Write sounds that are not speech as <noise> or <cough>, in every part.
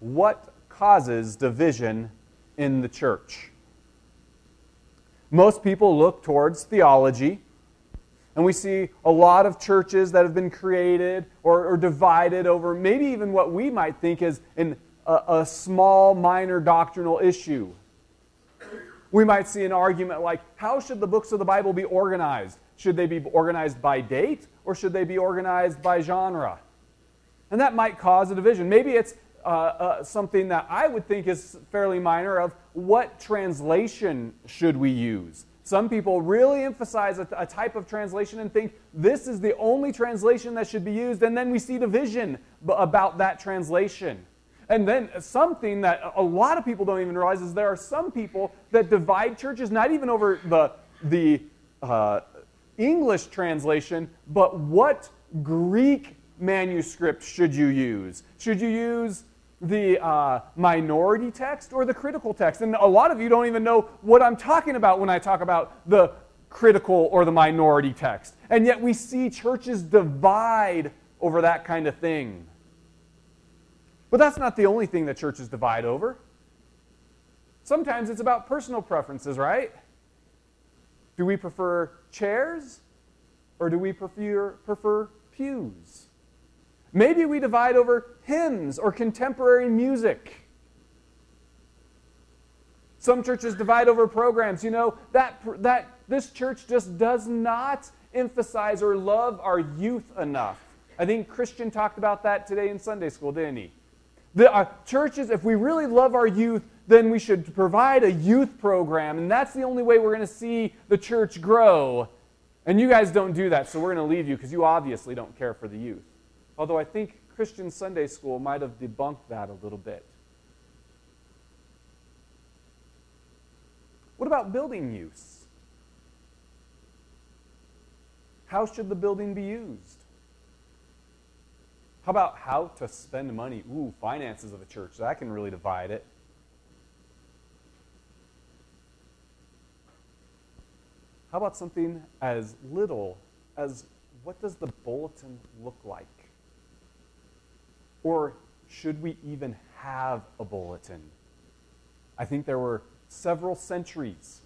what causes division in the church? Most people look towards theology, and we see a lot of churches that have been created or, or divided over maybe even what we might think is an, a, a small, minor doctrinal issue. We might see an argument like how should the books of the Bible be organized? Should they be organized by date or should they be organized by genre? And that might cause a division. Maybe it's uh, uh, something that I would think is fairly minor of what translation should we use? Some people really emphasize a, a, type of translation and think this is the only translation that should be used, and then we see division about that translation. And then something that a lot of people don't even realize is there are some people that divide churches not even over the, the uh, English translation, but what Greek manuscript should you use? Should you use the uh, minority text or the critical text. And a lot of you don't even know what I'm talking about when I talk about the critical or the minority text. And yet we see churches divide over that kind of thing. But that's not the only thing that churches divide over. Sometimes it's about personal preferences, right? Do we prefer chairs or do we prefer, prefer pews? Maybe we divide over hymns or contemporary music. Some churches divide over programs. You know, that, that this church just does not emphasize or love our youth enough. I think Christian talked about that today in Sunday school, didn't he? The uh, churches, if we really love our youth, then we should provide a youth program, and that's the only way we're going to see the church grow. And you guys don't do that, so we're going to leave you because you obviously don't care for the youth. Although I think Christian Sunday school might have debunked that a little bit. What about building use? How should the building be used? How about how to spend money? Ooh, finances of a church. That can really divide it. How about something as little as what does the bulletin look like? Or should we even have a bulletin? I think there were several centuries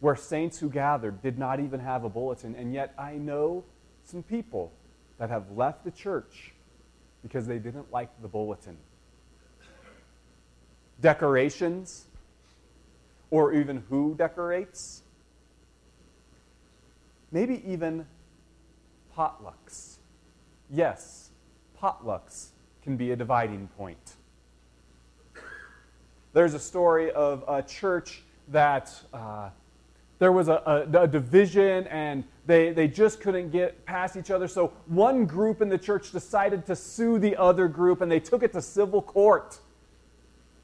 where saints who gathered did not even have a bulletin, and yet I know some people that have left the church because they didn't like the bulletin. Decorations, or even who decorates, maybe even potlucks. Yes, potlucks can be a dividing point. There's a story of a church that uh, there was a, a, a, division and they, they just couldn't get past each other. So one group in the church decided to sue the other group and they took it to civil court.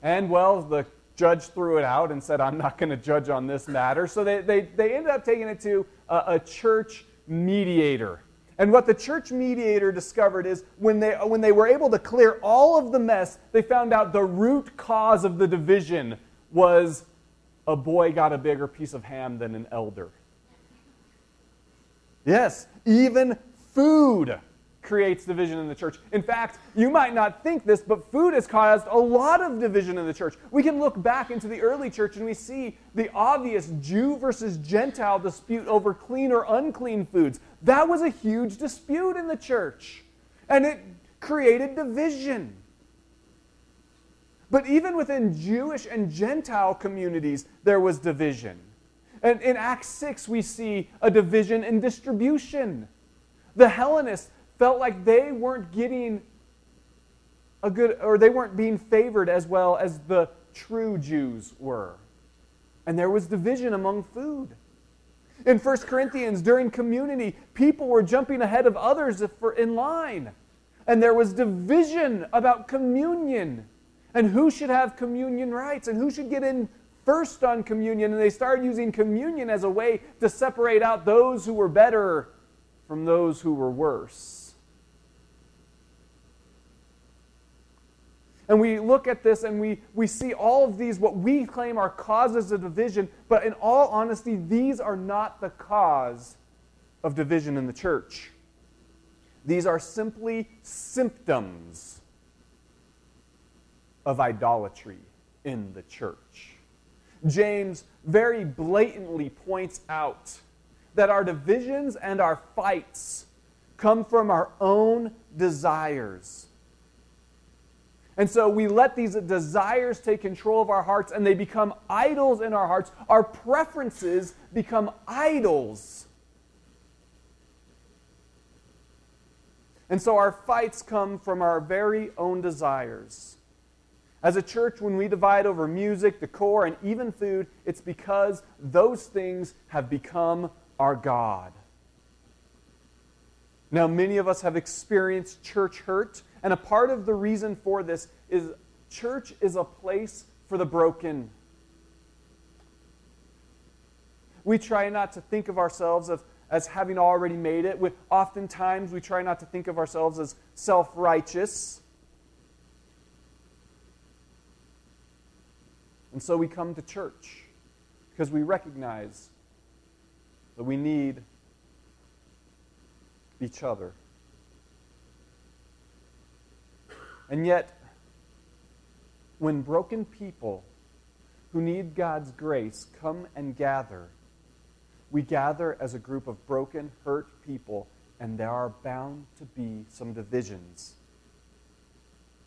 And well, the judge threw it out and said, I'm not going to judge on this matter. So they, they, they ended up taking it to a, a church mediator. And what the church mediator discovered is when they, when they were able to clear all of the mess, they found out the root cause of the division was a boy got a bigger piece of ham than an elder. Yes, even food creates division in the church. In fact, you might not think this, but food has caused a lot of division in the church. We can look back into the early church and we see the obvious Jew versus Gentile dispute over clean or unclean foods. That was a huge dispute in the church, and it created division. But even within Jewish and Gentile communities, there was division. And in Acts 6, we see a division in distribution. The Hellenists felt like they weren't getting a good, or they weren't being favored as well as the true Jews were. And there was division among food. In 1 Corinthians, during community, people were jumping ahead of others in line. And there was division about communion and who should have communion rights and who should get in first on communion. And they started using communion as a way to separate out those who were better from those who were worse. And we look at this and we, we see all of these, what we claim are causes of division, but in all honesty, these are not the cause of division in the church. These are simply symptoms of idolatry in the church. James very blatantly points out that our divisions and our fights come from our own desires. And so we let these desires take control of our hearts and they become idols in our hearts. Our preferences become idols. And so our fights come from our very own desires. As a church, when we divide over music, decor, and even food, it's because those things have become our God. Now, many of us have experienced church hurt, and a part of the reason for this is church is a place for the broken. We try not to think of ourselves as, as having already made it. We, oftentimes, we try not to think of ourselves as self righteous. And so we come to church because we recognize that we need each other. And yet, when broken people who need God's grace come and gather, we gather as a group of broken, hurt people, and there are bound to be some divisions.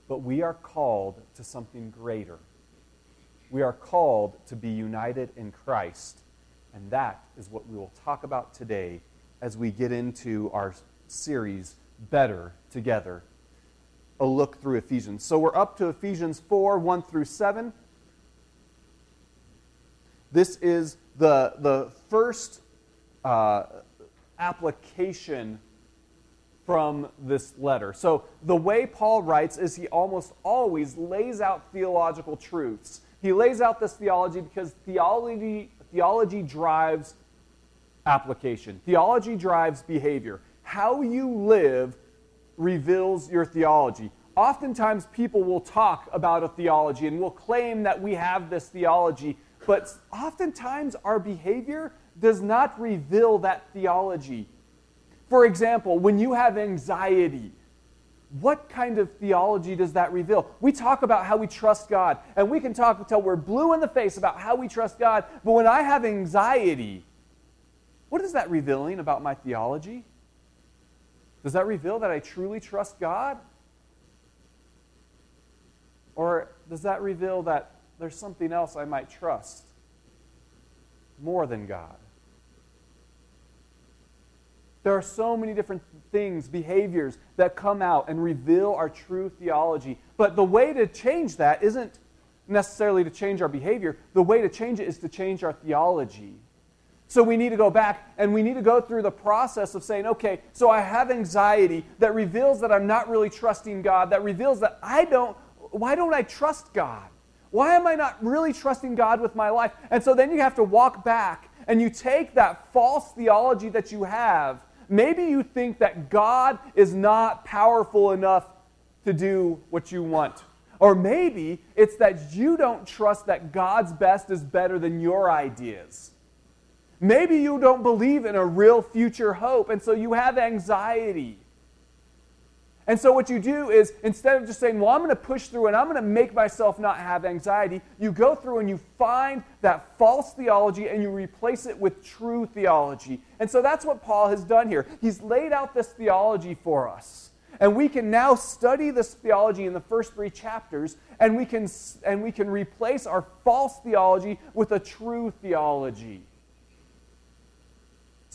But we are called to something greater. We are called to be united in Christ. And that is what we will talk about today as we get into our series, Better Together. A look through Ephesians. So we're up to Ephesians 4 1 through 7. This is the, the first uh, application from this letter. So, the way Paul writes is he almost always lays out theological truths. He lays out this theology because theology, theology drives application, theology drives behavior. How you live reveals your theology. Oftentimes, people will talk about a theology and will claim that we have this theology, but oftentimes our behavior does not reveal that theology. For example, when you have anxiety, what kind of theology does that reveal? We talk about how we trust God, and we can talk until we're blue in the face about how we trust God, but when I have anxiety, what is that revealing about my theology? Does that reveal that I truly trust God? Or does that reveal that there's something else I might trust more than God? There are so many different things, behaviors that come out and reveal our true theology. But the way to change that isn't necessarily to change our behavior. The way to change it is to change our theology. So we need to go back and we need to go through the process of saying, okay, so I have anxiety that reveals that I'm not really trusting God, that reveals that I don't, why don't I trust God? Why am I not really trusting God with my life? And so then you have to walk back and you take that false theology that you have Maybe you think that God is not powerful enough to do what you want. Or maybe it's that you don't trust that God's best is better than your ideas. Maybe you don't believe in a real future hope, and so you have anxiety. And so, what you do is instead of just saying, Well, I'm going to push through and I'm going to make myself not have anxiety, you go through and you find that false theology and you replace it with true theology. And so, that's what Paul has done here. He's laid out this theology for us. And we can now study this theology in the first three chapters, and we can, and we can replace our false theology with a true theology.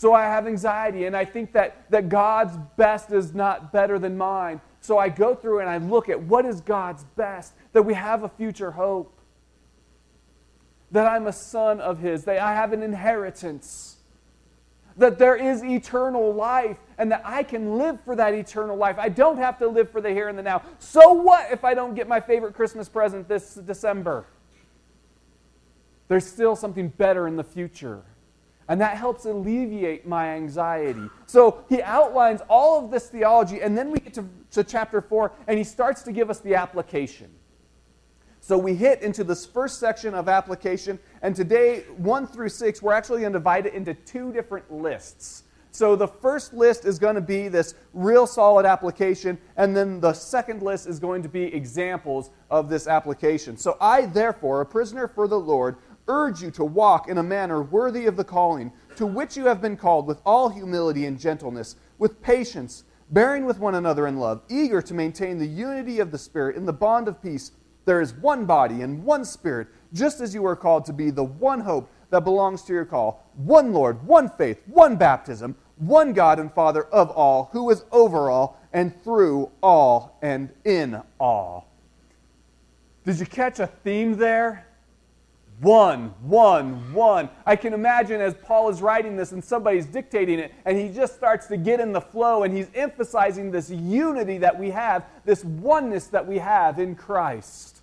So I have anxiety and I think that, that God's best is not better than mine. So I go through and I look at what is God's best, that we have a future hope, that I'm a son of His, that I have an inheritance, that there is eternal life, and that I can live for that eternal life. I don't have to live for the here and the now. So what if I don't get my favorite Christmas present this December? There's still something better in the future. And that helps alleviate my anxiety. So he outlines all of this theology, and then we get to, to chapter 4, and he starts to give us the application. So we hit into this first section of application, and today, 1 through 6, we're actually going to divide it into two different lists. So the first list is going to be this real solid application, and then the second list is going to be examples of this application. So I, therefore, a prisoner for the Lord, urge you to walk in a manner worthy of the calling to which you have been called with all humility and gentleness, with patience, bearing with one another in love, eager to maintain the unity of the Spirit in the bond of peace. There is one body and one Spirit, just as you are called to be the one hope that belongs to your call, one Lord, one faith, one baptism one God and Father of all, who is over all and through all and in all. Did you catch a theme there? One, one, one. I can imagine as Paul is writing this and somebody's dictating it, and he just starts to get in the flow and he's emphasizing this unity that we have, this oneness that we have in Christ.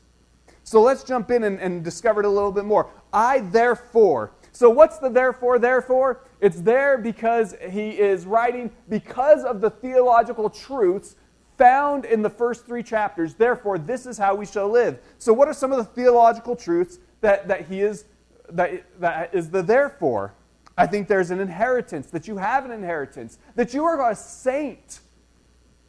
So let's jump in and, and discover it a little bit more. I, therefore, so, what's the therefore, therefore? It's there because he is writing because of the theological truths found in the first three chapters. Therefore, this is how we shall live. So, what are some of the theological truths that, that he is that, that is the therefore? I think there's an inheritance, that you have an inheritance, that you are a saint.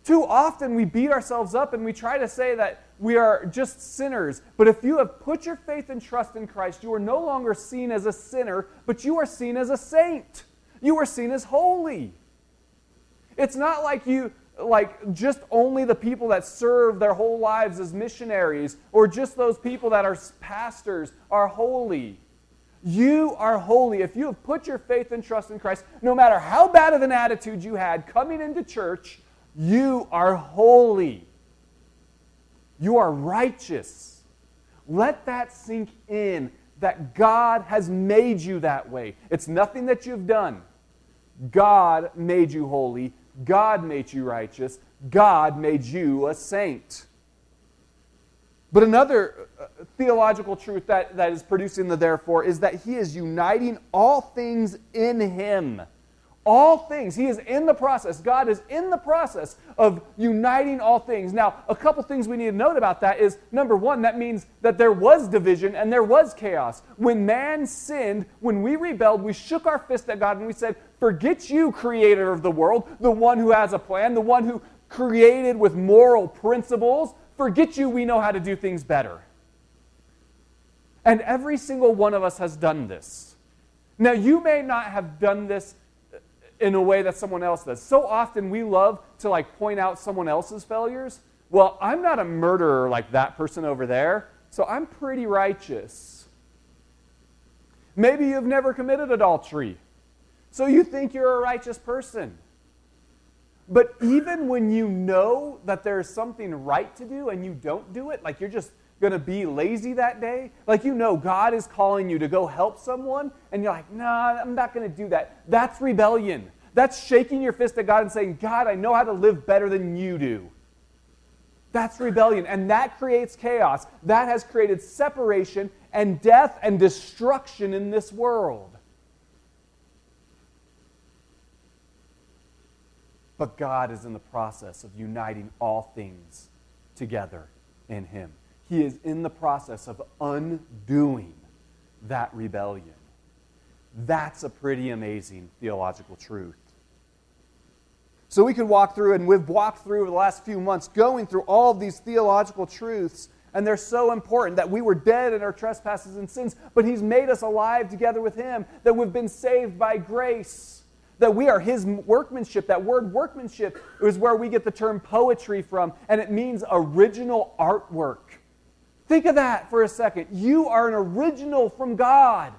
Too often we beat ourselves up and we try to say that we are just sinners. But if you have put your faith and trust in Christ, you are no longer seen as a sinner, but you are seen as a saint. You are seen as holy. It's not like you like just only the people that serve their whole lives as missionaries or just those people that are pastors are holy. You are holy. If you have put your faith and trust in Christ, no matter how bad of an attitude you had coming into church, you are holy. You are righteous. Let that sink in that God has made you that way. It's nothing that you've done. God made you holy. God made you righteous. God made you a saint. But another uh, theological truth that, that is producing the therefore is that He is uniting all things in Him. All things. He is in the process. God is in the process of uniting all things. Now, a couple things we need to note about that is number one, that means that there was division and there was chaos. When man sinned, when we rebelled, we shook our fist at God and we said, Forget you, creator of the world, the one who has a plan, the one who created with moral principles. Forget you, we know how to do things better. And every single one of us has done this. Now, you may not have done this in a way that someone else does. So often we love to like point out someone else's failures. Well, I'm not a murderer like that person over there, so I'm pretty righteous. Maybe you've never committed adultery, so you think you're a righteous person. But even when you know that there's something right to do and you don't do it, like you're just going to be lazy that day, like you know God is calling you to go help someone, and you're like, nah, I'm not going to do that. That's rebellion. That's shaking your fist at God and saying, God, I know how to live better than you do. That's rebellion. And that creates chaos. That has created separation and death and destruction in this world. But God is in the process of uniting all things together in Him. He is in the process of undoing that rebellion. That's a pretty amazing theological truth. So we could walk through, and we've walked through over the last few months going through all these theological truths, and they're so important that we were dead in our trespasses and sins, but He's made us alive together with Him, that we've been saved by grace, that we are His workmanship. That word workmanship is where we get the term poetry from, and it means original artwork. Think of that for a second. You are an original from God.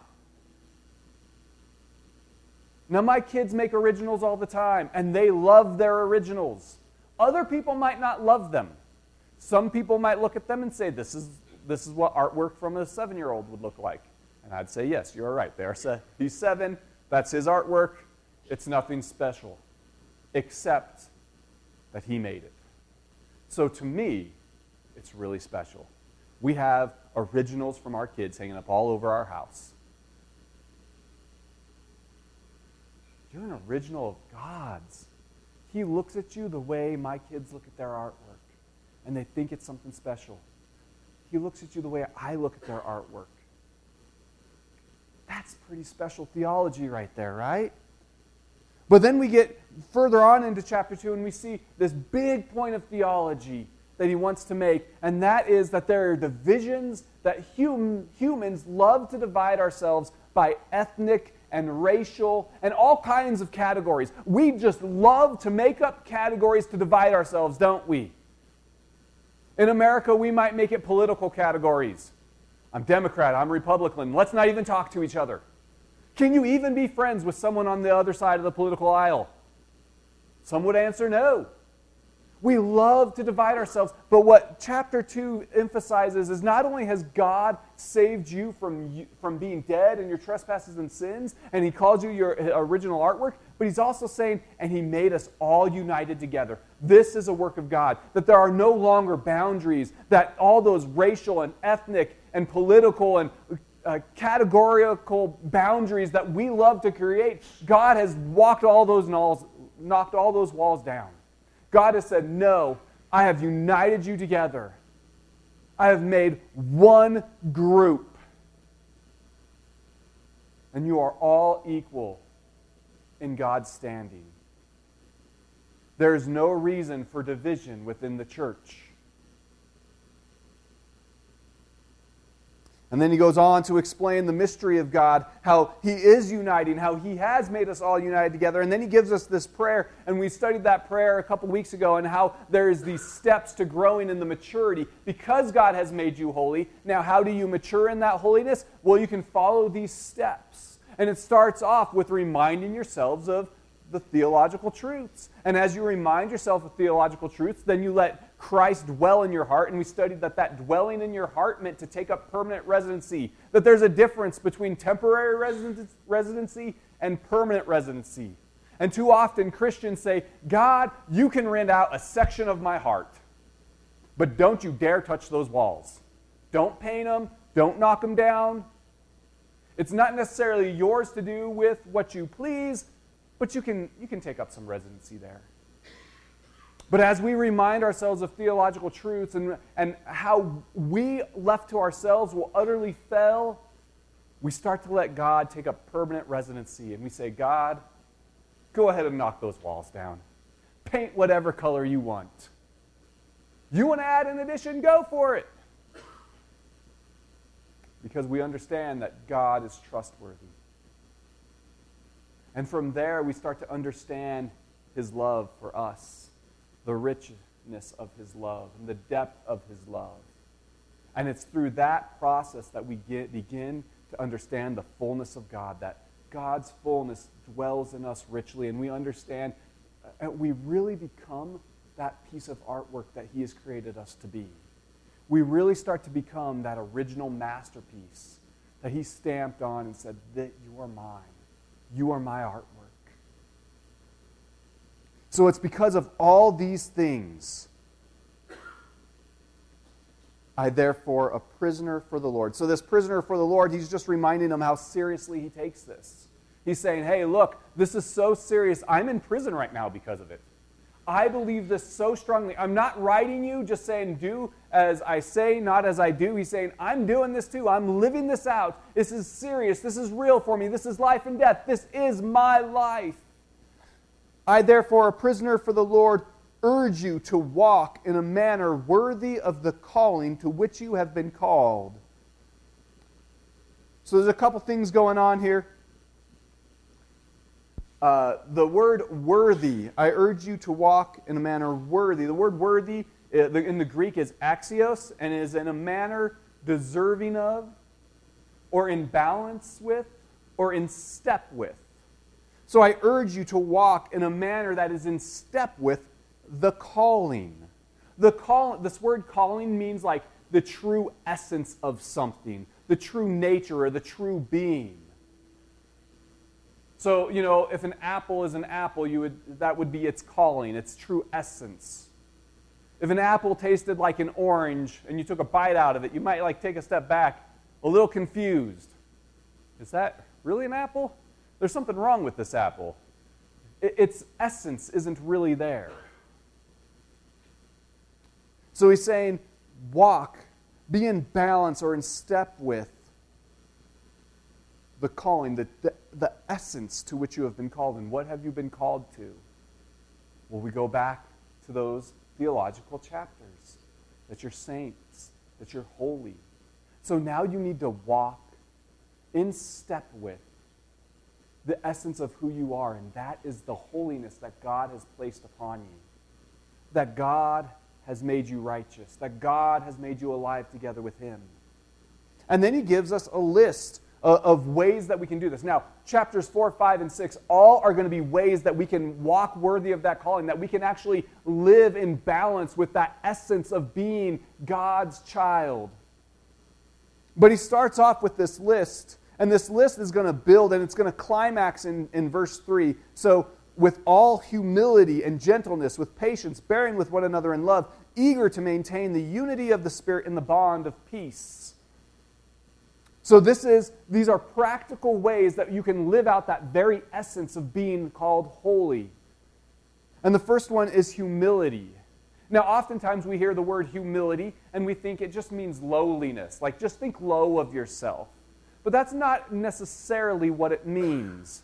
Now, my kids make originals all the time, and they love their originals. Other people might not love them. Some people might look at them and say, This is, this is what artwork from a seven year old would look like. And I'd say, Yes, you're right. There's a, he's seven. That's his artwork. It's nothing special, except that he made it. So to me, it's really special. We have originals from our kids hanging up all over our house. You're an original of God's. He looks at you the way my kids look at their artwork, and they think it's something special. He looks at you the way I look at their artwork. That's pretty special theology right there, right? But then we get further on into chapter 2 and we see this big point of theology that he wants to make, and that is that there are divisions that hum, humans love to divide ourselves by ethnic and racial and all kinds of categories. We just love to make up categories to divide ourselves, don't we? In America, we might make it political categories. I'm Democrat, I'm Republican. Let's not even talk to each other. Can you even be friends with someone on the other side of the political aisle? Some would answer no. We love to divide ourselves, but what chapter 2 emphasizes is not only has God saved you from, from being dead in your trespasses and sins, and He calls you your original artwork, but He's also saying, and He made us all united together. This is a work of God, that there are no longer boundaries, that all those racial and ethnic and political and uh, categorical boundaries that we love to create, God has walked all those walls, knocked all those walls down. God has said, No, I have united you together. I have made one group. And you are all equal in God's standing. There is no reason for division within the church. And then he goes on to explain the mystery of God, how he is uniting, how he has made us all united together. And then he gives us this prayer, and we studied that prayer a couple weeks ago, and how there's these steps to growing in the maturity because God has made you holy. Now, how do you mature in that holiness? Well, you can follow these steps. And it starts off with reminding yourselves of the theological truths. And as you remind yourself of theological truths, then you let Christ dwell in your heart. And we studied that that dwelling in your heart meant to take up permanent residency, that there's a difference between temporary residency and permanent residency. And too often Christians say, God, you can rent out a section of my heart, but don't you dare touch those walls. Don't paint them, don't knock them down. It's not necessarily yours to do with what you please, but you can, you can take up some residency there. But as we remind ourselves of theological truths and, and how we left to ourselves will utterly fail, we start to let God take up permanent residency. And we say, God, go ahead and knock those walls down. Paint whatever color you want. You want to add an addition? Go for it. Because we understand that God is trustworthy. And from there, we start to understand his love for us, the richness of his love, and the depth of his love. And it's through that process that we get, begin to understand the fullness of God, that God's fullness dwells in us richly, and we understand, and we really become that piece of artwork that He has created us to be. We really start to become that original masterpiece that He stamped on and said, that you are mine. You are my artwork. So it's because of all these things. I therefore a prisoner for the Lord. So this prisoner for the Lord, he's just reminding them how seriously he takes this. He's saying, "Hey, look, this is so serious. I'm in prison right now because of it. I believe this so strongly. I'm not writing you just saying, do as I say, not as I do. He's saying, I'm doing this too. I'm living this out. This is serious. This is real for me. This is life and death. This is my life. I, therefore, a prisoner for the Lord, urge you to walk in a manner worthy of the calling to which you have been called. So there's a couple things going on here. Uh, the word worthy, I urge you to walk in a manner worthy. The word worthy uh, in the Greek is axios and is in a manner deserving of, or in balance with, or in step with. So I urge you to walk in a manner that is in step with the calling. The call, this word calling means like the true essence of something, the true nature or the true being. So, you know, if an apple is an apple, you would, that would be its calling, its true essence. If an apple tasted like an orange and you took a bite out of it, you might like take a step back, a little confused. Is that really an apple? There's something wrong with this apple. Its essence isn't really there. So he's saying, walk, be in balance or in step with the calling, the, the, the essence to which you have been called. And what have you been called to? Well, we go back to those theological chapters that you're saints, that you're holy. So now you need to walk in step with the essence of who you are, and that is the holiness that God has placed upon you. That God has made you righteous, that God has made you alive together with Him. And then He gives us a list of ways that we can do this. Now, chapters 4, 5, and 6 all are going to be ways that we can walk worthy of that calling, that we can actually live in balance with that essence of being God's child. But he starts off with this list and this list is going to build and it's going to climax in, in verse 3. So, with all humility and gentleness, with patience, bearing with one another in love, eager to maintain the unity of the Spirit in the bond of peace. So this is these are practical ways that you can live out that very essence of being called holy. And the first one is humility. Now, oftentimes we hear the word humility and we think it just means lowliness. Like just think low of yourself. But that's not necessarily what it means.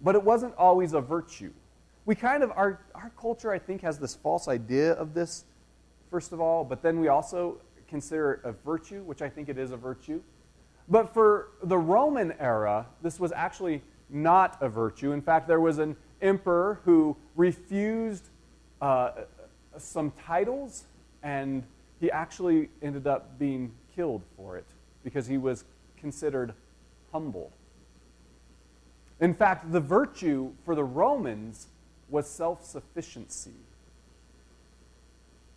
But it wasn't always a virtue. We kind of, our, our culture, I think, has this false idea of this, first of all, but then we also consider it a virtue, which I think it is a virtue. But for the Roman era, this was actually not a virtue. In fact, there was an emperor who refused uh, some titles and he actually ended up being killed for it because he was considered humble. In fact, the virtue for the Romans was self sufficiency.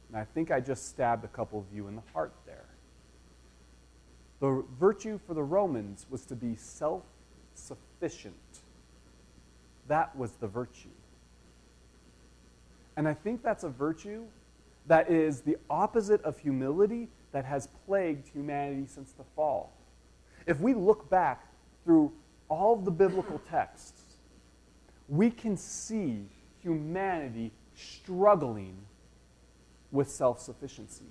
And I think I just stabbed a couple of you in the heart there. The virtue for the Romans was to be self sufficient. That was the virtue. And I think that's a virtue that is the opposite of humility that has plagued humanity since the fall. If we look back through all of the biblical texts, we can see humanity struggling with self sufficiency.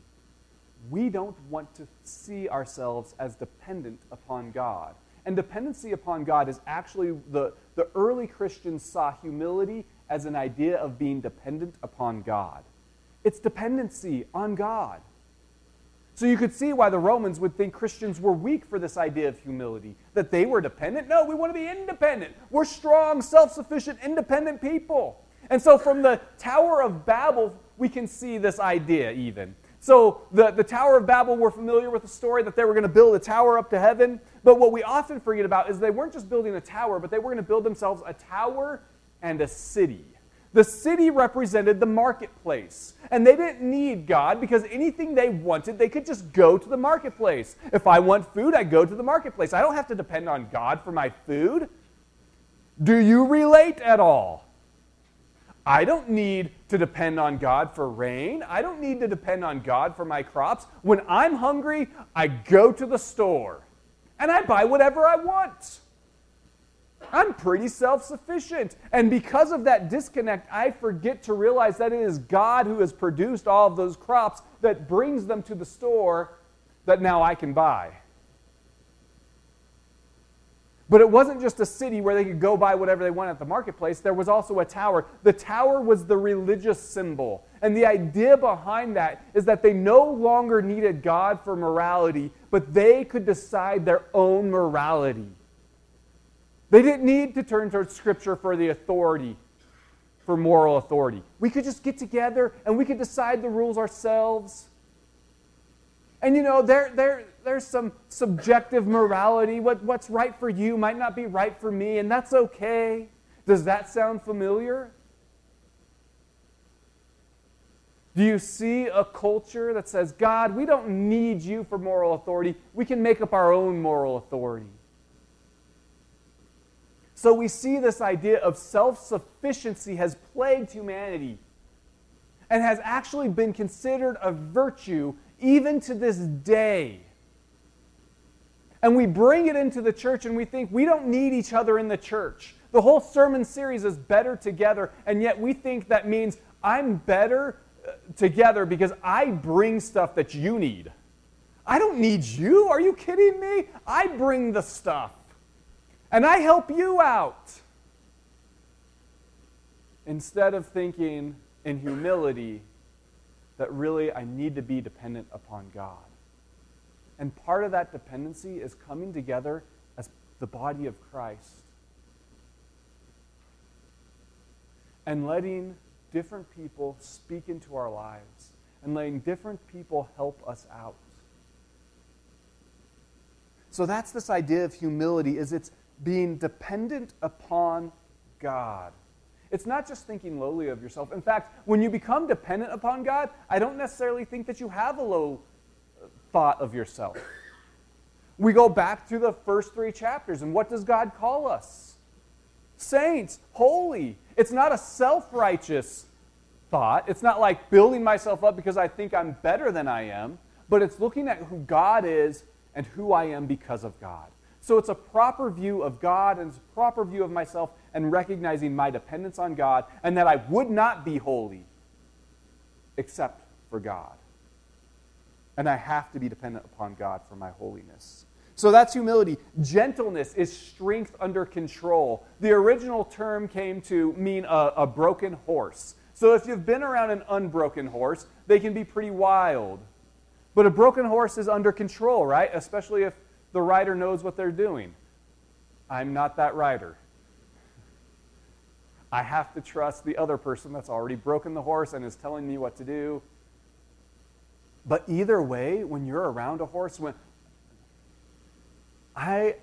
We don't want to see ourselves as dependent upon God. And dependency upon God is actually the, the early Christians saw humility as an idea of being dependent upon God. It's dependency on God. So you could see why the Romans would think Christians were weak for this idea of humility, that they were dependent. No, we want to be independent. We're strong, self sufficient, independent people. And so from the Tower of Babel, we can see this idea even. So the, the Tower of Babel, we're familiar with the story that they were going to build a tower up to heaven. But what we often forget about is they weren't just building a tower, but they were going to build themselves a tower and a city. The city represented the marketplace. And they didn't need God because anything they wanted, they could just go to the marketplace. If I want food, I go to the marketplace. I don't have to depend on God for my food. Do you relate at all? I don't need to depend on God for rain. I don't need to depend on God for my crops. When I'm hungry, I go to the store and I buy whatever I want. I'm pretty self sufficient. And because of that disconnect, I forget to realize that it is God who has produced all of those crops that brings them to the store that now I can buy. But it wasn't just a city where they could go buy whatever they want at the marketplace. There was also a tower. The tower was the religious symbol. And the idea behind that is that they no longer needed God for morality, but they could decide their own morality. They didn't need to turn towards Scripture for the authority, for moral authority. We could just get together and we could decide the rules ourselves. And you know, there, there, there's some subjective morality. What, what's right for you might not be right for me, and that's okay. Does that sound familiar? Do you see a culture that says, God, we don't need you for moral authority. We can make up our own moral authority? So we see this idea of self sufficiency has plagued humanity and has actually been considered a virtue even to this day. And we bring it into the church and we think we don't need each other in the church. The whole sermon series is better together, and yet we think that means I'm better uh, together because I bring stuff that you need. I don't need you. Are you kidding me? I bring the stuff. And I help you out. Instead of thinking in humility that really I need to be dependent upon God. And part of that dependency is coming together as the body of Christ and letting different people speak into our lives and letting different people help us out. So that's this idea of humility is it's being dependent upon God. It's not just thinking lowly of yourself. In fact, when you become dependent upon God, I don't necessarily think that you have a low thought of yourself. We go back to the first three chapters, and what does God call us? Saints, holy. It's not a self righteous thought. It's not like building myself up because I think I'm better than I am, but it's looking at who God is and who I am because of God. So it's a proper view of God and it's a proper view of myself and recognizing my dependence on God and that I would not be holy except for God. And I have to be dependent upon God for my holiness. So that's humility. Gentleness is strength under control. The original term came to mean a, a broken horse. So if you've been around an unbroken horse, they can be pretty wild. But a broken horse is under control, right? Especially if the rider knows what they're doing. I'm not that rider. I have to trust the other person that's already broken the horse and is telling me what to do. But either way, when you're around a horse, when I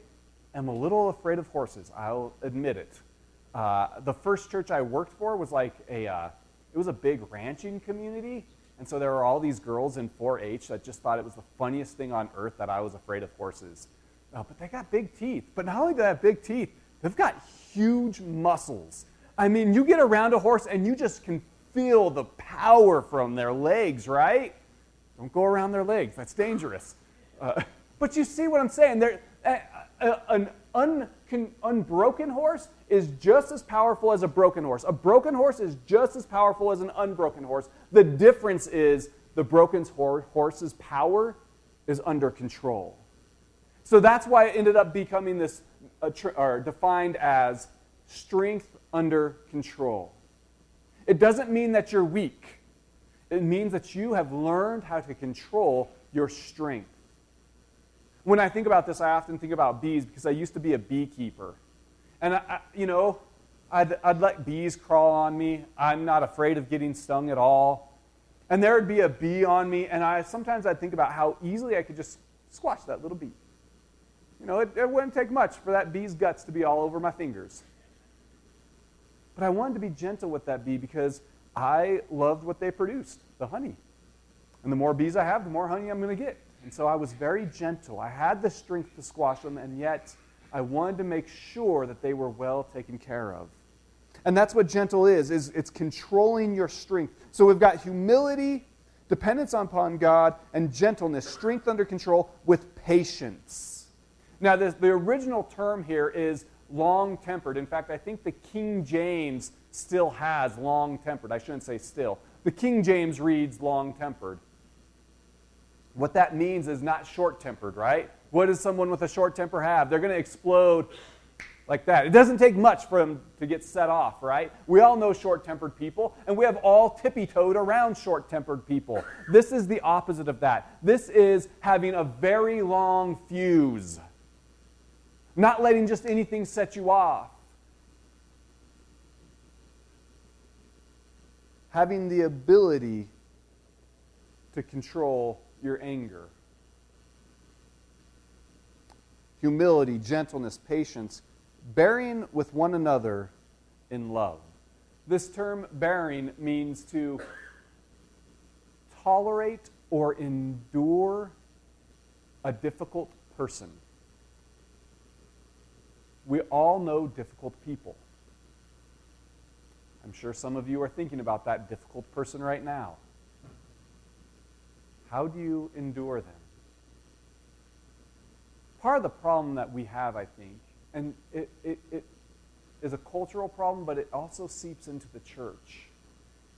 am a little afraid of horses, I'll admit it. Uh, the first church I worked for was like a, uh, it was a big ranching community, and so there were all these girls in 4 H that just thought it was the funniest thing on earth that I was afraid of horses. Oh, but they got big teeth. But not only do they have big teeth, they've got huge muscles. I mean, you get around a horse and you just can feel the power from their legs, right? Don't go around their legs, that's dangerous. Uh, <laughs> but you see what I'm saying? They're, uh, uh, an un, unbroken horse is just as powerful as a broken horse. A broken horse is just as powerful as an unbroken horse. The difference is the broken horse's power is under control. So that's why it ended up becoming this, uh, tr- or defined as strength under control. It doesn't mean that you're weak. It means that you have learned how to control your strength. When I think about this, I often think about bees because I used to be a beekeeper. And, I, you know, I'd, I'd let bees crawl on me. I'm not afraid of getting stung at all. And there would be a bee on me, and I sometimes I'd think about how easily I could just squash that little bee. You know, it, it wouldn't take much for that bee's guts to be all over my fingers. But I wanted to be gentle with that bee because I loved what they produced, the honey. And the more bees I have, the more honey I'm going to get. And so I was very gentle. I had the strength to squash them, and yet I wanted to make sure that they were well taken care of. And that's what gentle is, is it's controlling your strength. So we've got humility, dependence upon God, and gentleness, strength under control with patience. Now, the, the original term here is long tempered. In fact, I think the King James still has long tempered. I shouldn't say still. The King James reads long tempered. What that means is not short tempered, right? What does someone with a short temper have? They're going to explode like that. It doesn't take much for them to get set off, right? We all know short tempered people, and we have all tippy toed around short tempered people. This is the opposite of that. This is having a very long fuse, not letting just anything set you off. Having the ability to control your anger humility, gentleness, patience, bearing with one another in love. This term bearing means to tolerate or endure a difficult person. We all know difficult people. I'm sure some of you are thinking about that difficult person right now. How do you endure them? Part of the problem that we have, I think, and it, it, it is a cultural problem, but it also seeps into the church,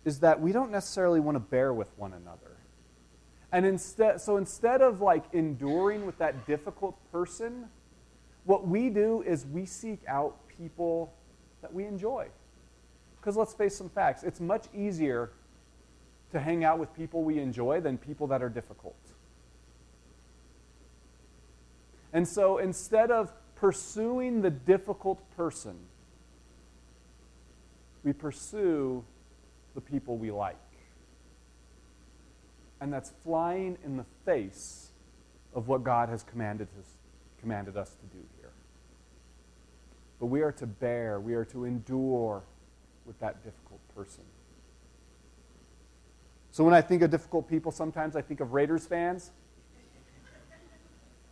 is that we don't necessarily want to bear with one another. And instead, so instead of like enduring with that difficult person, what we do is we seek out people that we enjoy. Because let's face some facts, it's much easier to hang out with people we enjoy than people that are difficult. And so instead of pursuing the difficult person, we pursue the people we like. And that's flying in the face of what God has commanded us, commanded us to do here. But we are to bear, we are to endure with that difficult person. So when I think of difficult people, sometimes I think of Raiders fans.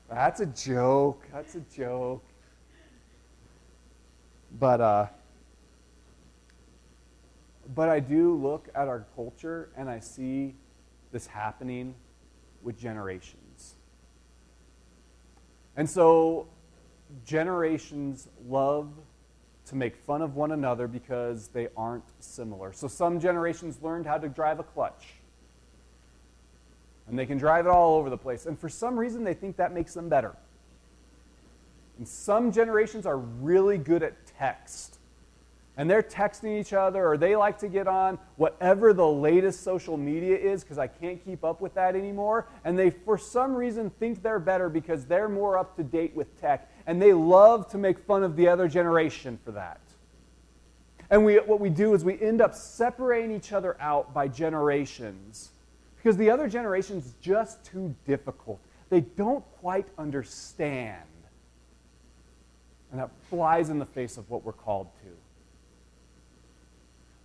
That's a joke. That's a joke. But uh, but I do look at our culture and I see this happening with generations. And so generations love to make fun of one another because they aren't similar. So some generations learned how to drive a clutch. And they can drive it all over the place. And for some reason, they think that makes them better. And some generations are really good at text. And they're texting each other, or they like to get on whatever the latest social media is because I can't keep up with that anymore. And they, for some reason, think they're better because they're more up to date with tech and they love to make fun of the other generation for that. And we, what we do is we end up separating each other out by generations because the other generation is just too difficult. They don't quite understand. And that flies in the face of what we're called to.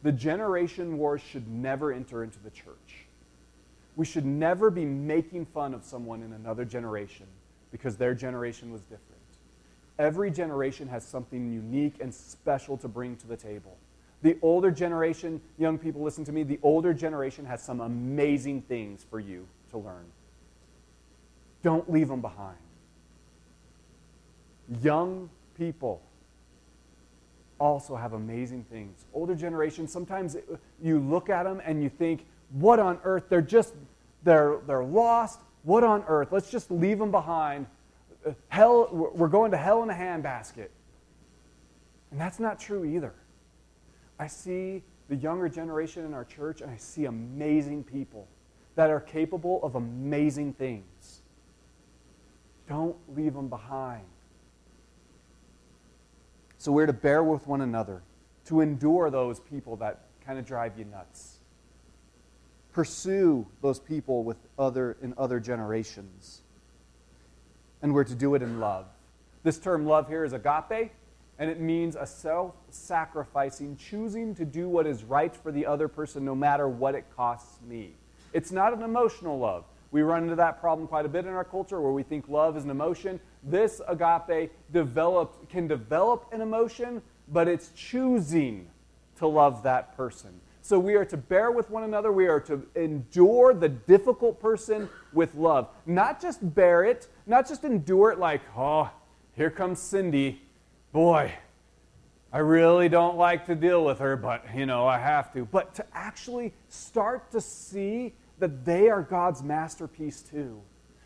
The generation wars should never enter into the church. We should never be making fun of someone in another generation because their generation was different. Every generation has something unique and special to bring to the table. The older generation, young people, listen to me, the older generation has some amazing things for you to learn. Don't leave them behind. Young people also have amazing things. Older generation, sometimes you look at them and you think, what on earth? They're just, they're, they're lost. What on earth? Let's just leave them behind hell, we're going to hell in a handbasket. And that's not true either. I see the younger generation in our church, and I see amazing people that are capable of amazing things. Don't leave them behind. So we're to bear with one another, to endure those people that kind of drive you nuts. Pursue those people with other in other generations and we're to do it in love. This term love here is agape, and it means a self sacrificing, choosing to do what is right for the other person no matter what it costs me. It's not an emotional love. We run into that problem quite a bit in our culture where we think love is an emotion. This agape develop, can develop an emotion, but it's choosing to love that person. So we are to bear with one another. We are to endure the difficult person with love. Not just bear it, not just endure it like, oh, here comes Cindy. Boy, I really don't like to deal with her, but you know, I have to. But to actually start to see that they are God's masterpiece too.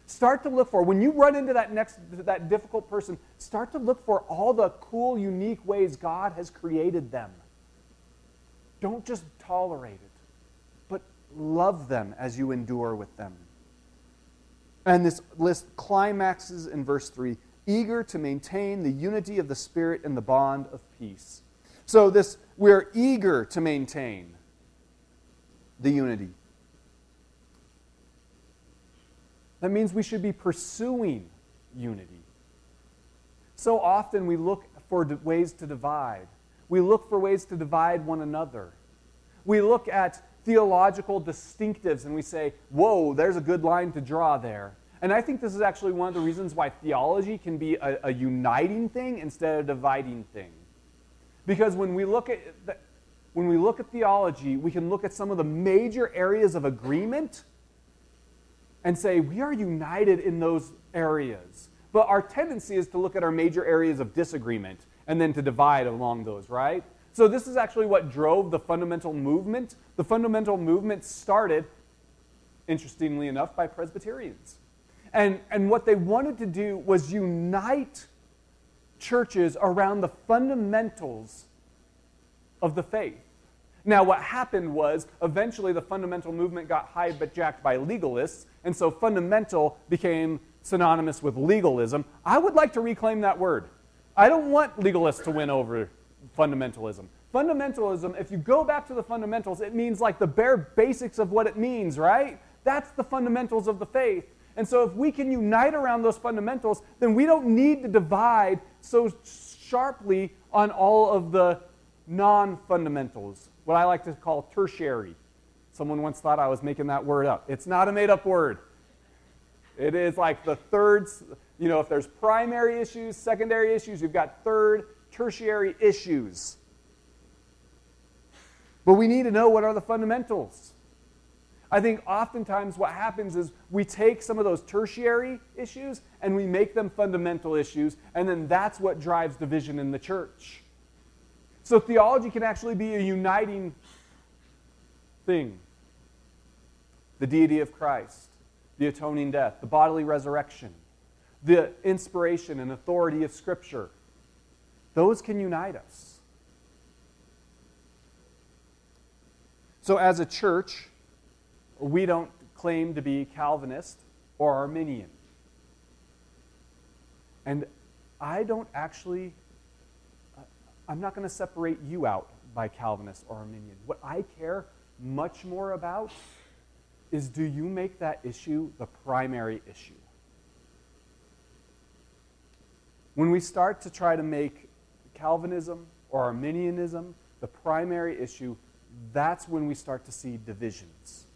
Start to look for when you run into that next that difficult person, start to look for all the cool, unique ways God has created them. Don't just tolerate it, but love them as you endure with them. And this list climaxes in verse 3 eager to maintain the unity of the Spirit and the bond of peace. So, this, we're eager to maintain the unity. That means we should be pursuing unity. So often we look for ways to divide. We look for ways to divide one another. We look at theological distinctives and we say, whoa, there's a good line to draw there. And I think this is actually one of the reasons why theology can be a, a uniting thing instead of a dividing thing. Because when we look at the, when we look at theology, we can look at some of the major areas of agreement and say we are united in those areas. But our tendency is to look at our major areas of disagreement and then to divide along those, right? So, this is actually what drove the fundamental movement. The fundamental movement started interestingly enough, by Presbyterians. And, and what they wanted to do was unite churches around the fundamentals of the faith. Now, what happened was eventually the fundamental movement got hijacked by legalists, and so fundamental became synonymous with legalism. I would like to reclaim that word. I don't want legalists to win over fundamentalism. Fundamentalism, if you go back to the fundamentals, it means like the bare basics of what it means, right? That's the fundamentals of the faith. And so if we can unite around those fundamentals, then we don't need to divide so sharply on all of the non fundamentals, what I like to call tertiary. Someone once thought I was making that word up. It's not a made up word. It is like the third, you know, if there's primary issues, secondary issues, you've got third, tertiary issues. But we need to know what are the fundamentals. I think oftentimes what happens is we take some of those tertiary issues and we make them fundamental issues, and then that's what drives division in the church. So theology can actually be a uniting thing the deity of Christ, the atoning death, the bodily resurrection, the inspiration and authority of Scripture. Those can unite us. So, as a church, we don't claim to be Calvinist or Arminian. And I don't actually, I'm not going to separate you out by Calvinist or Arminian. What I care much more about is do you make that issue the primary issue? When we start to try to make Calvinism or Arminianism the primary issue, that's when we start to see divisions.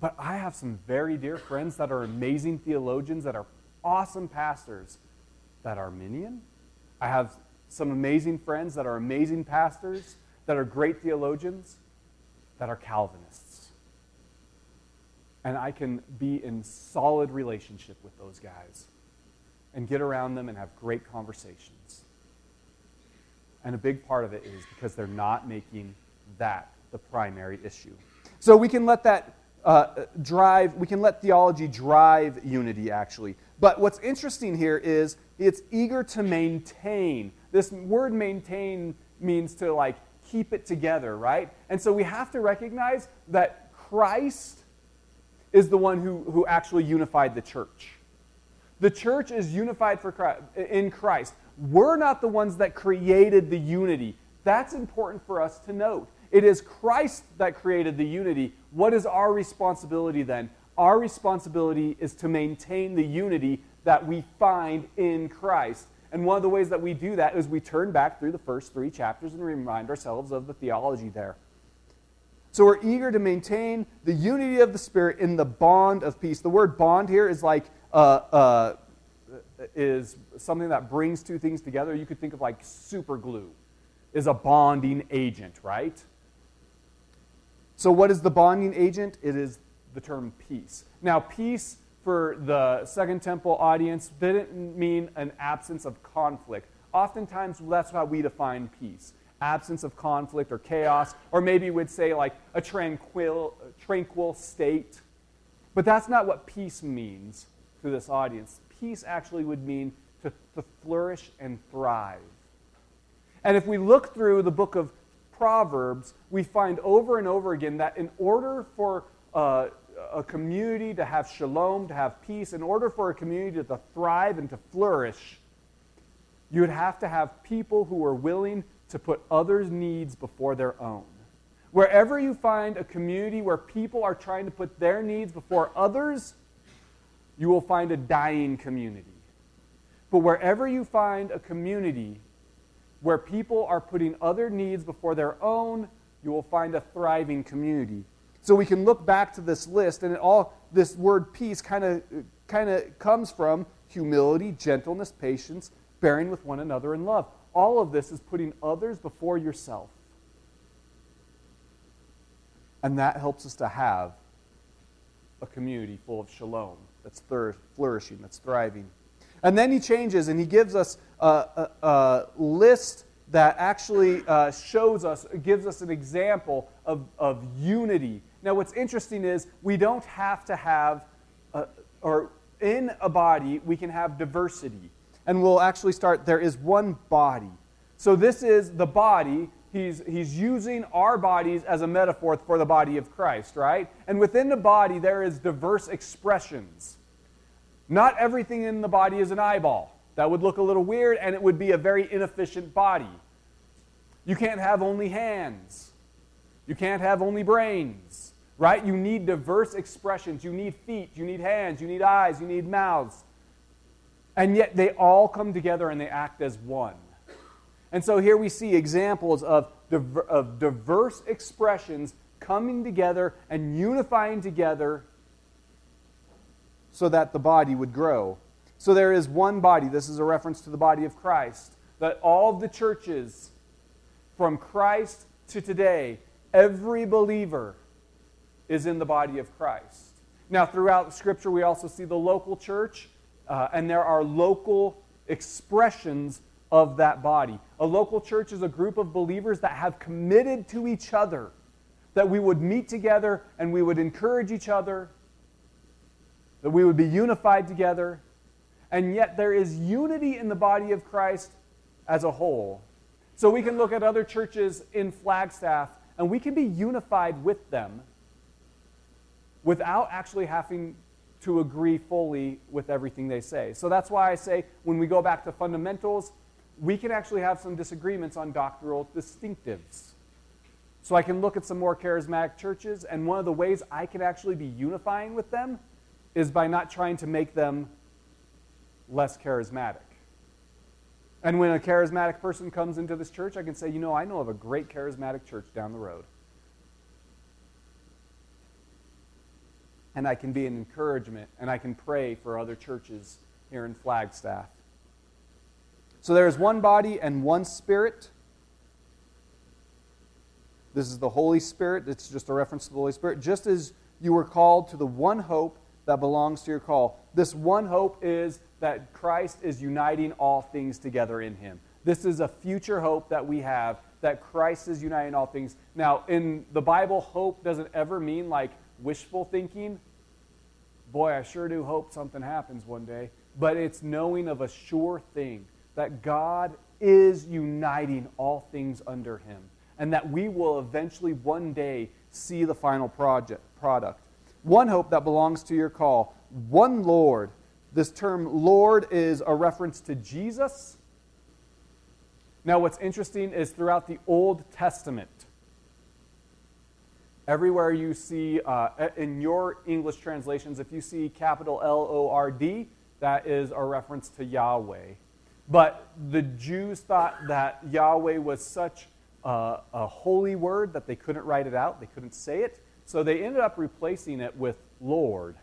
But I have some very dear friends that are amazing theologians, that are awesome pastors, that are Arminian. I have some amazing friends that are amazing pastors, that are great theologians, that are Calvinists. And I can be in solid relationship with those guys and get around them and have great conversations. And a big part of it is because they're not making that the primary issue. So we can let that uh, drive, we can let theology drive unity, actually. But what's interesting here is it's eager to maintain. This word maintain means to like keep it together, right? And so we have to recognize that Christ is the one who, who actually unified the church. The church is unified for Christ, in Christ. We're not the ones that created the unity. That's important for us to note. It is Christ that created the unity. What is our responsibility then? Our responsibility is to maintain the unity that we find in Christ. And one of the ways that we do that is we turn back through the first three chapters and remind ourselves of the theology there. So we're eager to maintain the unity of the Spirit in the bond of peace. The word bond here is like uh, uh, is something that brings two things together. You could think of like super glue is a bonding agent, right? So, what is the bonding agent? It is the term peace. Now, peace for the Second Temple audience didn't mean an absence of conflict. Oftentimes, that's how we define peace absence of conflict or chaos, or maybe we'd say like a tranquil, tranquil state. But that's not what peace means to this audience. Peace actually would mean to, to flourish and thrive. And if we look through the book of Proverbs, we find over and over again that in order for uh, a community to have shalom, to have peace, in order for a community to thrive and to flourish, you would have to have people who are willing to put others' needs before their own. Wherever you find a community where people are trying to put their needs before others, you will find a dying community. But wherever you find a community where people are putting other needs before their own, you will find a thriving community. So we can look back to this list, and all this word peace kind of kind of comes from humility, gentleness, patience, bearing with one another in love. All of this is putting others before yourself. And that helps us to have a community full of shalom that's flourishing, that's thriving. And then he changes and he gives us a, list that actually uh, shows us, gives us an example of, of unity. Now, what's interesting is we don't have to have, a, or in a body, we can have diversity. And we'll actually start there is one body. So, this is the body. He's, he's using our bodies as a metaphor for the body of Christ, right? And within the body, there is diverse expressions. Not everything in the body is an eyeball. That would look a little weird, and it would be a very inefficient body. You can't have only hands. You can't have only brains, right? You need diverse expressions. You need feet, you need hands, you need eyes, you need mouths. And yet they all come together and they act as one. And so here we see examples of, diver- of diverse expressions coming together and unifying together so that the body would grow. So there is one body. This is a reference to the body of Christ. That all the churches, from Christ to today, every believer is in the body of Christ. Now, throughout Scripture, we also see the local church, uh, and there are local expressions of that body. A local church is a group of believers that have committed to each other that we would meet together and we would encourage each other that we would be unified together. And yet there is unity in the body of Christ as a whole. So we can look at other churches in Flagstaff and we can be unified with them without actually having to agree fully with everything they say. So that's why I say when we go back to fundamentals, we can actually have some disagreements on doctrinal distinctives. So I can look at some more charismatic churches, and one of the ways I can actually be unifying with them is by not trying to make them less charismatic. And when a charismatic person comes into this church, I can say, you know, I know of a great charismatic church down the road. And I can be an encouragement and I can pray for other churches here in Flagstaff. So there is one body and one spirit. This is the Holy Spirit. It's just a reference to the Holy Spirit. Just as you were called to the one hope that belongs to your call. This one hope is that Christ is uniting all things together in him. This is a future hope that we have that Christ is uniting all things. Now, in the Bible, hope doesn't ever mean like wishful thinking. Boy, I sure do hope something happens one day. But it's knowing of a sure thing that God is uniting all things under him and that we will eventually one day see the final project, product one hope that belongs to your call, one Lord. This term Lord is a reference to Jesus. Now, what's interesting is throughout the Old Testament, everywhere you see, uh, in your English translations, if you see capital L O R D, that is a reference to Yahweh. But the Jews thought that Yahweh was such a, a holy word that they couldn't write it out, they couldn't say it. So they ended up replacing it with Lord.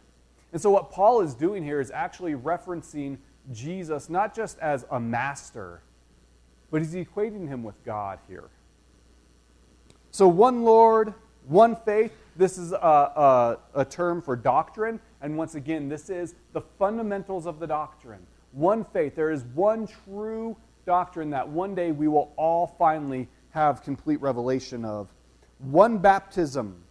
And so what Paul is doing here is actually referencing Jesus not just as a master, but he's equating him with God here. So one Lord, one faith. This is a, a, a, term for doctrine. And once again, this is the fundamentals of the doctrine. One faith. There is one true doctrine that one day we will all finally have complete revelation of. One baptism.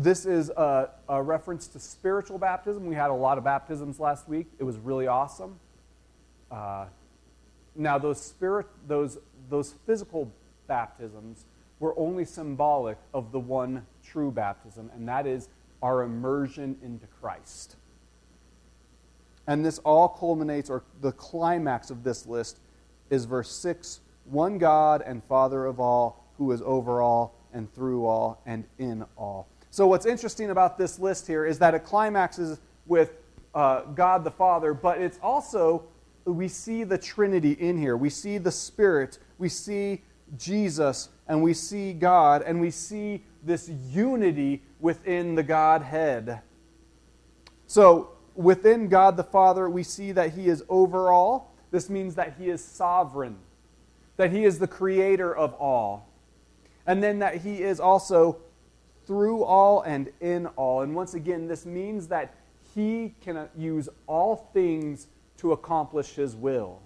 This is a, a, reference to spiritual baptism. We had a lot of baptisms last week. It was really awesome. Uh, now, those, spirit, those, those physical baptisms were only symbolic of the one true baptism, and that is our immersion into Christ. And this all culminates, or the climax of this list is verse 6 one God and Father of all, who is over all and through all and in all. So, what's interesting about this list here is that it climaxes with uh, God the Father, but it's also, we see the Trinity in here. We see the Spirit, we see Jesus, and we see God, and we see this unity within the Godhead. So, within God the Father, we see that He is over all. This means that He is sovereign, that He is the creator of all, and then that He is also through all and in all. And once again, this means that he can use all things to accomplish his will.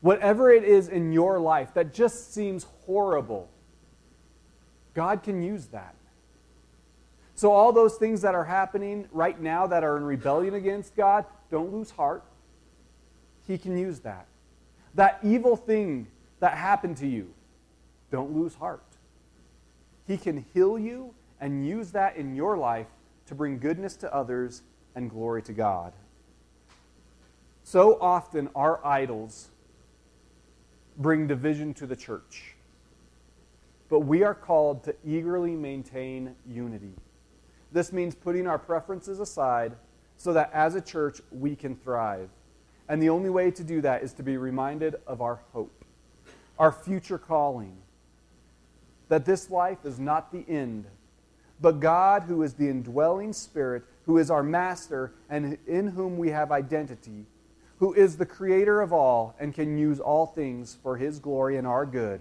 Whatever it is in your life that just seems horrible, God can use that. So, all those things that are happening right now that are in rebellion against God, don't lose heart. He can use that. That evil thing that happened to you, don't lose heart. He can heal you and use that in your life to bring goodness to others and glory to God. So often, our idols bring division to the church. But we are called to eagerly maintain unity. This means putting our preferences aside so that as a church we can thrive. And the only way to do that is to be reminded of our hope, our future calling. That this life is not the end, but God, who is the indwelling spirit, who is our master, and in whom we have identity, who is the creator of all and can use all things for his glory and our good,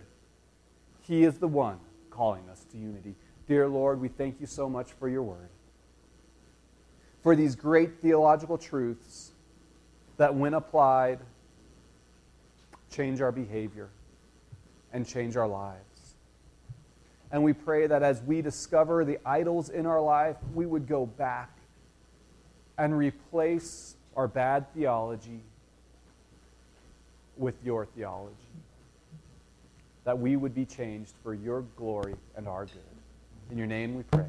he is the one calling us to unity. Dear Lord, we thank you so much for your word, for these great theological truths that, when applied, change our behavior and change our lives. And we pray that as we discover the idols in our life, we would go back and replace our bad theology with your theology. That we would be changed for your glory and our good. In your name we pray.